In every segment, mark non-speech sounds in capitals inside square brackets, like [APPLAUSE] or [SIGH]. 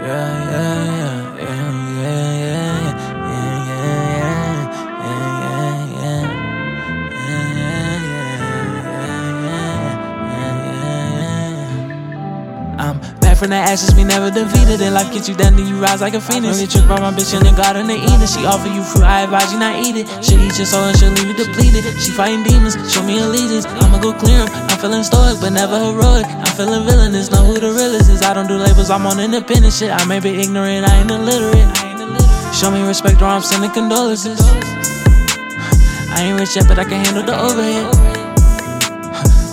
yeah, yeah, yeah, from the ashes, we never defeated. And life gets you down, then you rise like a phoenix. Don't tricked by my bitch in the garden of Eden. She offer you fruit, I advise you not eat it. She'll eat your soul and she'll leave you depleted. She fighting demons, show me allegiance. I'ma go clear clear 'em. I'm feeling stoic, but never heroic. I'm feeling villainous, know who the realest is. I don't do labels, I'm on independent shit. I may be ignorant, I ain't illiterate. Show me respect or I'm sending condolences. I ain't rich yet, but I can handle the overhead.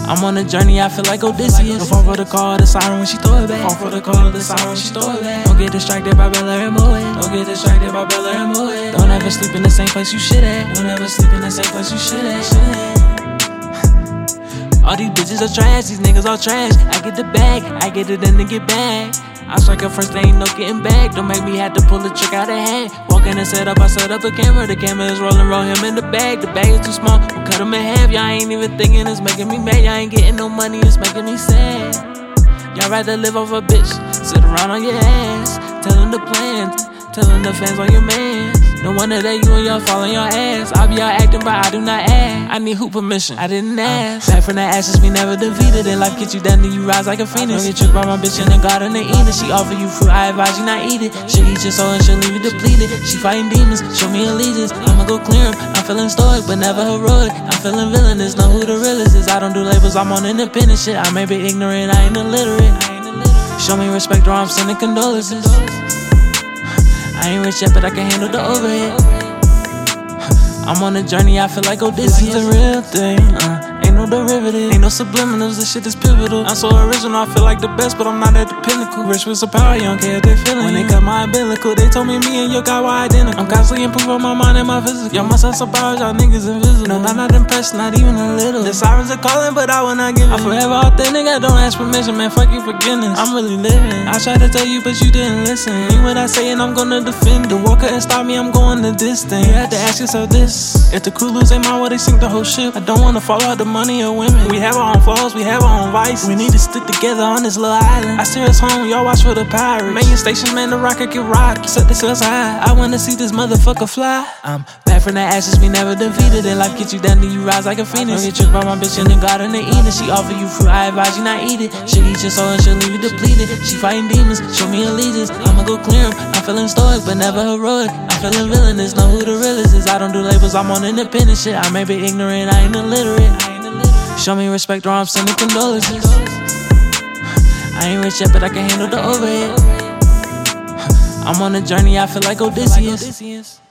I'm on a journey, I feel like Odysseus. Don't fall for the call, the siren when she throw it back. Fall for the call, the siren when she throw it back. Don't get distracted by Bella and Moet. Don't get distracted by Bella and Moet. Don't ever sleep in the same place you should at. Don't ever sleep in the same place you should at. [LAUGHS] All these bitches are trash, these niggas all trash. I get the bag, I get it then they get back. I strike up first, there ain't no getting back. Don't make me have to pull the trick out of hand. Walk in and set up, I set up the camera. The camera is rolling, roll him in the bag. The bag is too small, we'll cut him in half. Y'all ain't even thinking it's making me mad. Y'all ain't getting no money, it's making me sad. Y'all rather live off a bitch, sit around on your ass. Telling the plans, telling the fans on your man. No wonder that you and y'all fall on your ass. I be out acting, but I do not act. I need who permission, I didn't uh, ask. Back from the ashes, we never defeated. And life get you down, then you rise like a phoenix. Don't get tricked by my bitch in the garden of Eden. She offer you fruit, I advise you not eat it. She'll eat your soul and she'll leave you depleted. She fighting demons, show me allegiance. I'ma go clear 'em. I'm feeling stoic, but never heroic. I'm feeling villainous, know who the realest is. I don't do labels, I'm on independent shit. I may be ignorant, I ain't illiterate. Show me respect or I'm sending condolences. I ain't rich yet, but I can handle the overhead. [LAUGHS] I'm on a journey, I feel like Odysseus. This is the real thing, uh, no derivative, ain't no subliminals, this shit is pivotal. I'm so original, I feel like the best, but I'm not at the pinnacle. Rich with some power, you don't care if they feeling When they cut my umbilical, they told me me and your guy were identical. I'm constantly improving my mind and my physical. Y'all must have some powers, y'all niggas invisible. No, not, not impressed, not even a little. The sirens are calling, but I will not give it. I'm forever authentic, I don't ask permission, man, fuck your forgiveness. I'm really living. I tried to tell you, but you didn't listen. Ain't what I say, and I'm gonna defend. The war couldn't stop me, I'm going the distance. You had to ask yourself this. If the crew lose their mind, will they sink the whole ship? I don't wanna fall out the money or women. We have our own flaws, we have our own vices. We need to stick together on this little island. I steer us home, y'all watch for the pirates. Main station, man, the rocket get rocked. Set the us high. I wanna see this motherfucker fly. I'm back from the ashes, we never defeated. And life get you down, then you rise like a phoenix. Don't get tricked by my bitch in the garden of Eden. She offer you fruit, I advise you not eat it. She'll eat your soul and she'll leave you depleted. She fighting demons, show me allegiance. I'ma go clear 'em. I'm feeling stoic, but never heroic. I'm feeling villainous, know who the realest is. I don't do labels, I'm on independent shit. I may be ignorant, I ain't illiterate. Show me respect or I'm sending condolences. I ain't rich yet, but I can handle the overhead. I'm on a journey, I feel like Odysseus.